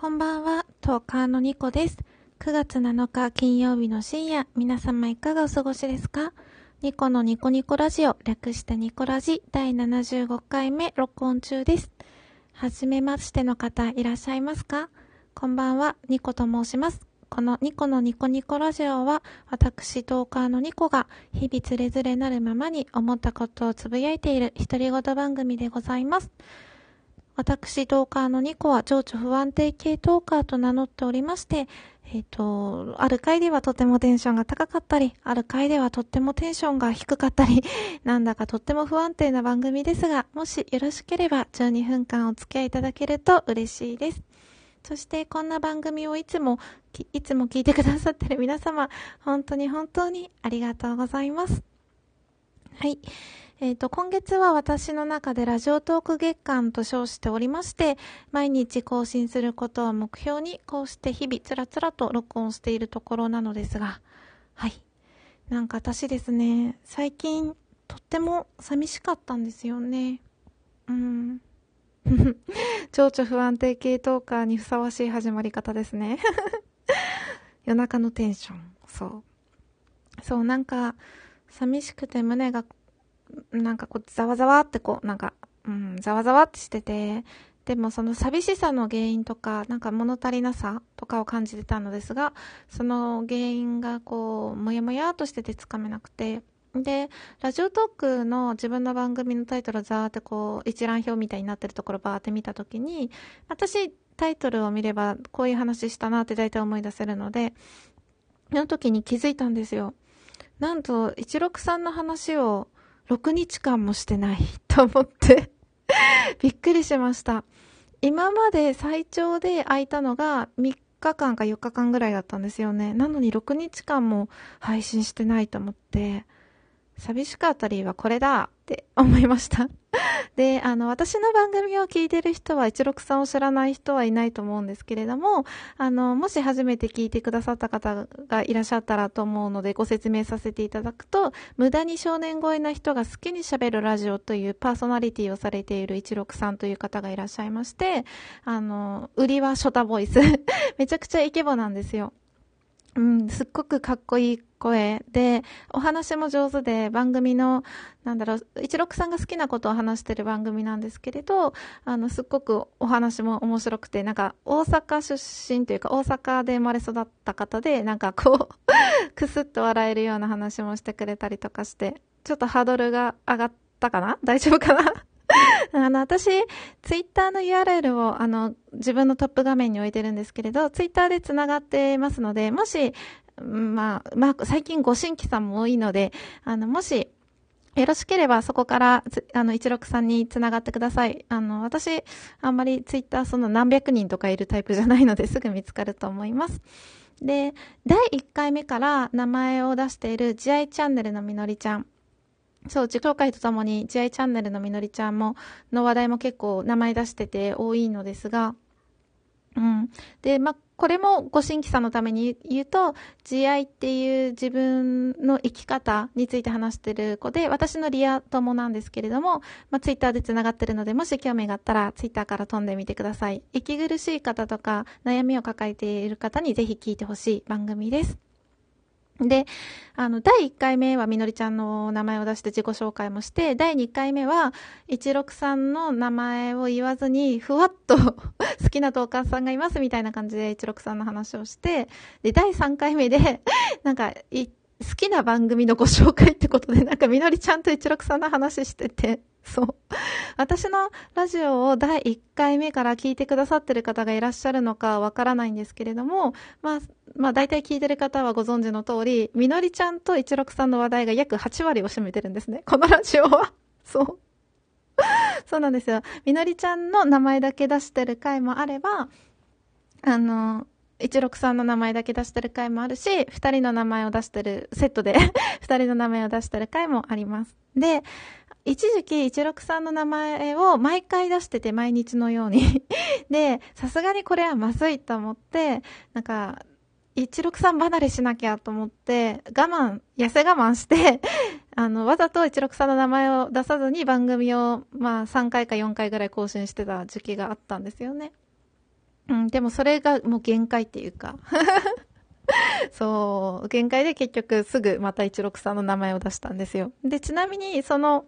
こんばんは、トーカーのニコです。9月7日金曜日の深夜、皆様いかがお過ごしですか？ニコのニコニコラジオ、略してニコラジ第75回目録音中です。はじめましての方いらっしゃいますか？こんばんは、ニコと申します。このニコのニコニコラジオは、私、トーカーのニコが、日々つれづれなるままに思ったことをつぶやいている独り言番組でございます。私、トーカーのニコは情緒不安定系トーカーと名乗っておりまして、えっ、ー、と、ある回ではとてもテンションが高かったり、ある回ではとってもテンションが低かったり、なんだかとっても不安定な番組ですが、もしよろしければ12分間お付き合いいただけると嬉しいです。そしてこんな番組をいつも、いつも聞いてくださってる皆様、本当に本当にありがとうございます。はい。えっ、ー、と、今月は私の中でラジオトーク月間と称しておりまして、毎日更新することを目標に、こうして日々つらつらと録音しているところなのですが、はい。なんか私ですね、最近とっても寂しかったんですよね。うん。情緒不安定系トーカーにふさわしい始まり方ですね。夜中のテンション。そう。そう、なんか、寂しくて胸がなんかこう、ざわざわってこう、なんか、うん、ざわざわってしてて、でもその寂しさの原因とか、なんか物足りなさとかを感じてたのですが、その原因がこう、もやもやとしててつかめなくて、で、ラジオトークの自分の番組のタイトルをザーってこう、一覧表みたいになってるところバーって見たときに、私、タイトルを見ればこういう話したなって大体思い出せるので、その時に気づいたんですよ。なんと、163の話を6日間もしてないと思って びっくりしました。今まで最長で空いたのが3日間か4日間ぐらいだったんですよね。なのに6日間も配信してないと思って、寂しかった理由はこれだって思いました で、あの、私の番組を聞いてる人は、一六さんを知らない人はいないと思うんですけれども、あの、もし初めて聞いてくださった方がいらっしゃったらと思うので、ご説明させていただくと、無駄に少年超えな人が好きに喋るラジオというパーソナリティをされている一六さんという方がいらっしゃいまして、あの、売りはショタボイス。めちゃくちゃイケボなんですよ。うん、すっごくかっこいい声で、お話も上手で、番組の、なんだろう、一六さんが好きなことを話してる番組なんですけれど、あの、すっごくお話も面白くて、なんか、大阪出身というか、大阪で生まれ育った方で、なんかこう くすっと笑えるような話もしてくれたりとかして、ちょっとハードルが上がったかな？大丈夫かな？あの、私、ツイッターの URL を、あの、自分のトップ画面に置いてるんですけれど、ツイッターで繋がってますので、もし、まあ、まあ、最近ご新規さんも多いので、あの、もし、よろしければそこから、あの、163に繋がってください。あの、私、あんまりツイッターその何百人とかいるタイプじゃないので すぐ見つかると思います。で、第1回目から名前を出している慈愛チャンネルのみのりちゃん。そう、自己紹介とともに、慈愛チャンネルのみのりちゃんも、の話題も結構名前出してて多いのですが、うん。で、ま、これもご新規さんのために言うと、慈愛っていう自分の生き方について話してる子で、私のリア友なんですけれども、まあ、ツイッターで繋がってるので、もし興味があったら、ツイッターから飛んでみてください。息苦しい方とか、悩みを抱えている方にぜひ聞いてほしい番組です。で、あの、第1回目はみのりちゃんの名前を出して自己紹介もして、第2回目は、一六さんの名前を言わずに、ふわっと 好きなトーカーさんがいますみたいな感じで一六さんの話をして、で、第3回目で、なんか、好きな番組のご紹介ってことで、なんかみのりちゃんと163の話してて、そう。私のラジオを第1回目から聞いてくださってる方がいらっしゃるのかわからないんですけれども、まあ、まあ大体聞いてる方はご存知の通り、みのりちゃんと163の話題が約8割を占めてるんですね。このラジオは。そう。そうなんですよ。みのりちゃんの名前だけ出してる回もあれば、あの、163の名前だけ出してる回もあるし、2人の名前を出してる、セットで 2人の名前を出してる回もあります。で、一時期163の名前を毎回出してて毎日のように で、さすがにこれはまずいと思って、なんか、163離れしなきゃと思って、我慢、痩せ我慢して あの、わざと163の名前を出さずに番組を、まあ3回か4回ぐらい更新してた時期があったんですよね。うん、でもそれがもう限界っていうか そう、限界で結局すぐまた16さんの名前を出したんですよ。で、ちなみにその、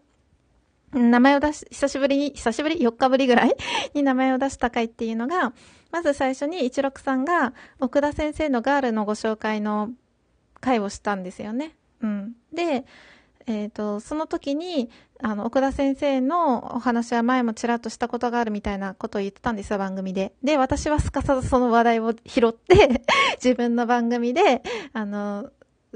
名前を出し、久しぶりに、久しぶり ?4 日ぶりぐらい？に名前を出した回っていうのが、まず最初に16さんが奥田先生のガールのご紹介の回をしたんですよね。うん。で、えっ、ー、と、その時に、あの、奥田先生のお話は前もちらっとしたことがあるみたいなことを言ってたんですよ、番組で。で、私はすかさずその話題を拾って 自分の番組で、あの、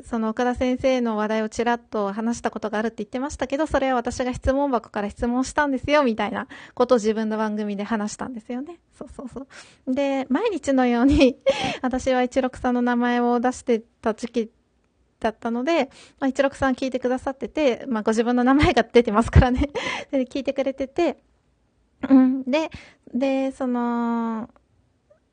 その岡田先生の話題をちらっと話したことがあるって言ってましたけど、それは私が質問箱から質問したんですよ、みたいなことを自分の番組で話したんですよね。そうそうそう。で、毎日のように 私は一六さんの名前を出してた時期だったので、まあ、一六さん聞いてくださってて、まあ、ご自分の名前が出てますからね、聞いてくれてて、うん。で、で、その、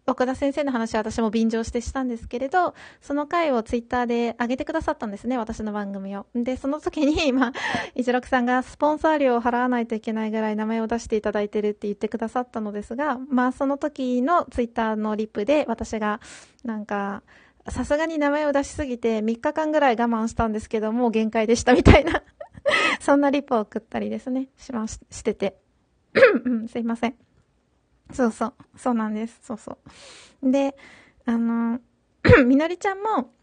岡田先生の話は私も便乗してしたんですけれど、その回をツイッターで上げてくださったんですね、私の番組を。で、その時に、まあ、一六さんがスポンサー料を払わないといけないぐらい名前を出していただいてるって言ってくださったのですが、まあ、その時のツイッターのリップで私が、なんか、さすがに名前を出しすぎて3日間ぐらい我慢したんですけど、もう限界でしたみたいな そんなリポを送ったりですね、しまし、してて。すいません。そうそう。そうなんです。そうそう。で、あの、みのりちゃんも、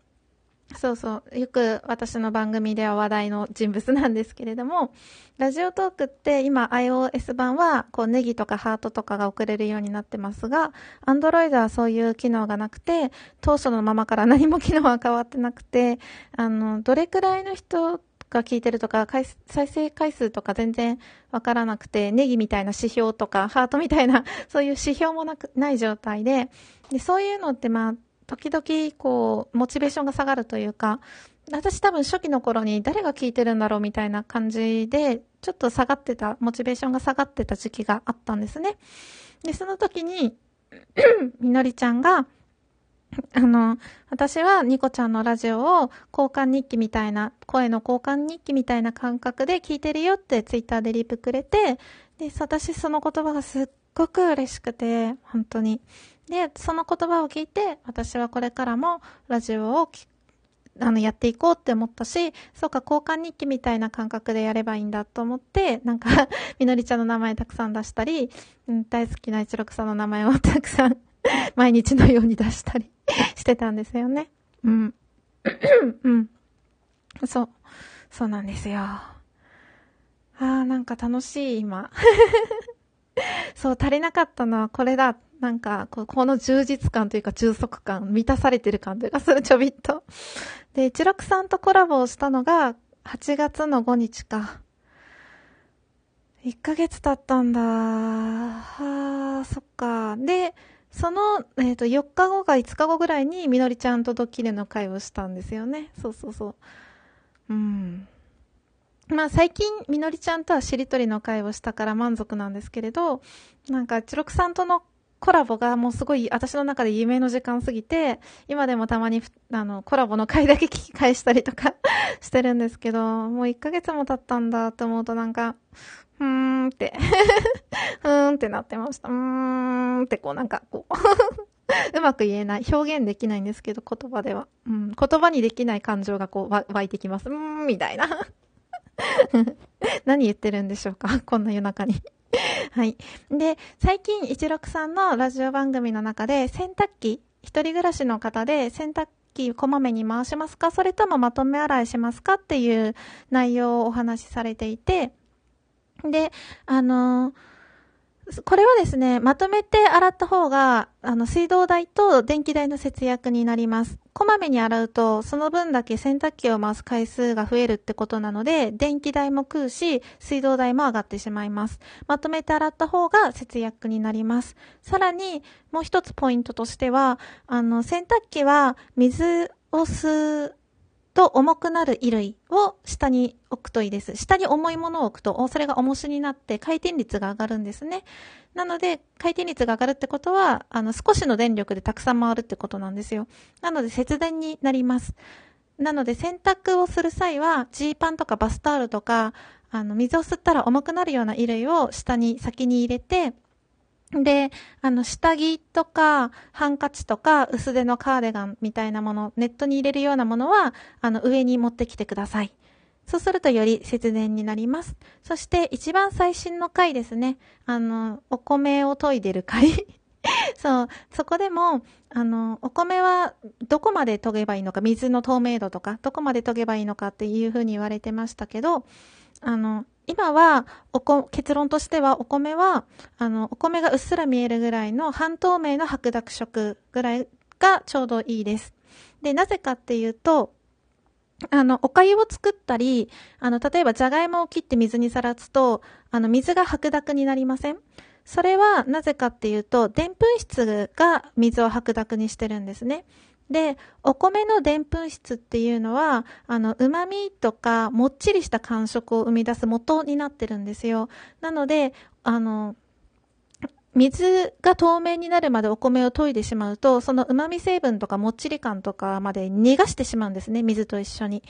そうそう。よく私の番組では話題の人物なんですけれども、ラジオトークって今 iOS 版はこうネギとかハートとかが送れるようになってますが、Android はそういう機能がなくて、当初のままから何も機能は変わってなくて、あの、どれくらいの人が聞いてるとか、再生回数とか全然わからなくて、ネギみたいな指標とか、ハートみたいな、そういう指標もなく、ない状態で、で、そういうのってまあ、時々、こう、モチベーションが下がるというか、私多分初期の頃に誰が聞いてるんだろうみたいな感じで、ちょっと下がってた、モチベーションが下がってた時期があったんですね。で、その時に、みのりちゃんが、あの、私はニコちゃんのラジオを交換日記みたいな、声の交換日記みたいな感覚で聞いてるよってツイッターでリプくれて、で、私その言葉がすっごく嬉しくて、本当に。で、その言葉を聞いて、私はこれからもラジオをあの、やっていこうって思ったし、そうか、交換日記みたいな感覚でやればいいんだと思って、なんか みのりちゃんの名前たくさん出したり、うん、大好きな一六さんの名前をたくさん 毎日のように出したり してたんですよね。うん。うん。そう。そうなんですよ。ああ、なんか楽しい、今。そう、足りなかったのはこれだ。なんか、この充実感というか充足感、満たされてる感というか、ちょびっと。で、一六さんとコラボをしたのが、8月の5日か。1ヶ月経ったんだ。はあ、そっか。で、その、えっ、ー、と、4日後か5日後ぐらいに、みのりちゃんとドッキリの会をしたんですよね。そうそうそう。うん。まあ最近、みのりちゃんとはしりとりの会をしたから満足なんですけれど、なんか、チロクさんとのコラボがもうすごい私の中で夢の時間すぎて、今でもたまにあのコラボの回だけ聞き返したりとか してるんですけど、もう1ヶ月も経ったんだと思うとなんか、うーんって うーんってなってました。うーんってこうなんかこう うまく言えない。表現できないんですけど、言葉では。うん、言葉にできない感情がこう湧いてきます。うーん、みたいな何言ってるんでしょうか？こんな夜中に はい。で、最近、一六さんのラジオ番組の中で、洗濯機、一人暮らしの方で洗濯機こまめに回しますか？それともまとめ洗いしますか？っていう内容をお話しされていて、で、あのーこれはですね、まとめて洗った方が、あの、水道代と電気代の節約になります。こまめに洗うと、その分だけ洗濯機を回す回数が増えるってことなので、電気代も食うし、水道代も上がってしまいます。まとめて洗った方が節約になります。さらに、もう一つポイントとしては、あの、洗濯機は水を吸うと重くなる衣類を下に置くといいです。下に重いものを置くと、それが重しになって回転率が上がるんですね。なので、回転率が上がるってことは、あの、少しの電力でたくさん回るってことなんですよ。なので、節電になります。なので、洗濯をする際は、ジーパンとかバスタオルとか、あの、水を吸ったら重くなるような衣類を下に先に入れて、で、あの、下着とか、ハンカチとか、薄手のカーデガンみたいなもの、ネットに入れるようなものは、あの、上に持ってきてください。そうするとより節電になります。そして一番最新の回ですね。あの、お米を研いでる回。そう、そこでも、あの、お米はどこまで研げばいいのか、水の透明度とか、どこまで研げばいいのかっていうふうに言われてましたけど、あの、今は、おこ、結論としては、お米は、あの、お米がうっすら見えるぐらいの半透明の白濁色ぐらいがちょうどいいです。で、なぜかっていうと、あの、お粥を作ったり、あの、例えばじゃがいもを切って水にさらすと、あの、水が白濁になりません？それはなぜかっていうと、でんぷん質が水を白濁にしてるんですね。で、お米のでんぷん質っていうのは、あの、旨味とか、もっちりした感触を生み出す元になってるんですよ。なので、あの、水が透明になるまでお米を研いでしまうと、その旨味成分とかもっちり感とかまで逃がしてしまうんですね、水と一緒に。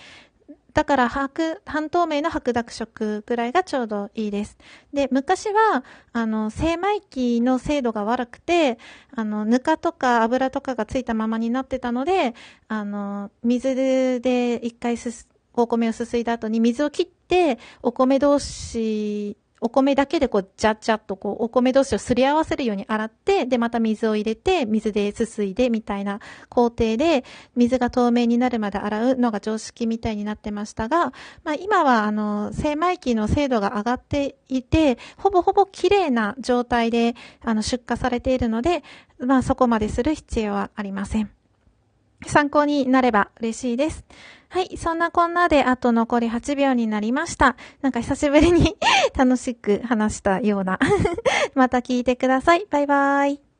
だから白、半透明の白濁色ぐらいがちょうどいいです。で、昔は、あの、精米機の精度が悪くて、あの、ぬかとか油とかがついたままになってたので、あの、水で一回すお米をすすいだ後に水を切って、お米同士お米だけでこう、ジャッジャッとこう、お米同士をすり合わせるように洗って、で、また水を入れて、水ですすいで、みたいな工程で、水が透明になるまで洗うのが常識みたいになってましたが、まあ今は、あの、精米機の精度が上がっていて、ほぼほぼ綺麗な状態で、あの、出荷されているので、まあそこまでする必要はありません。参考になれば嬉しいです。はい。そんなこんなで、あと残り8秒になりました。なんか久しぶりに 楽しく話したような また聞いてください。バイバーイ。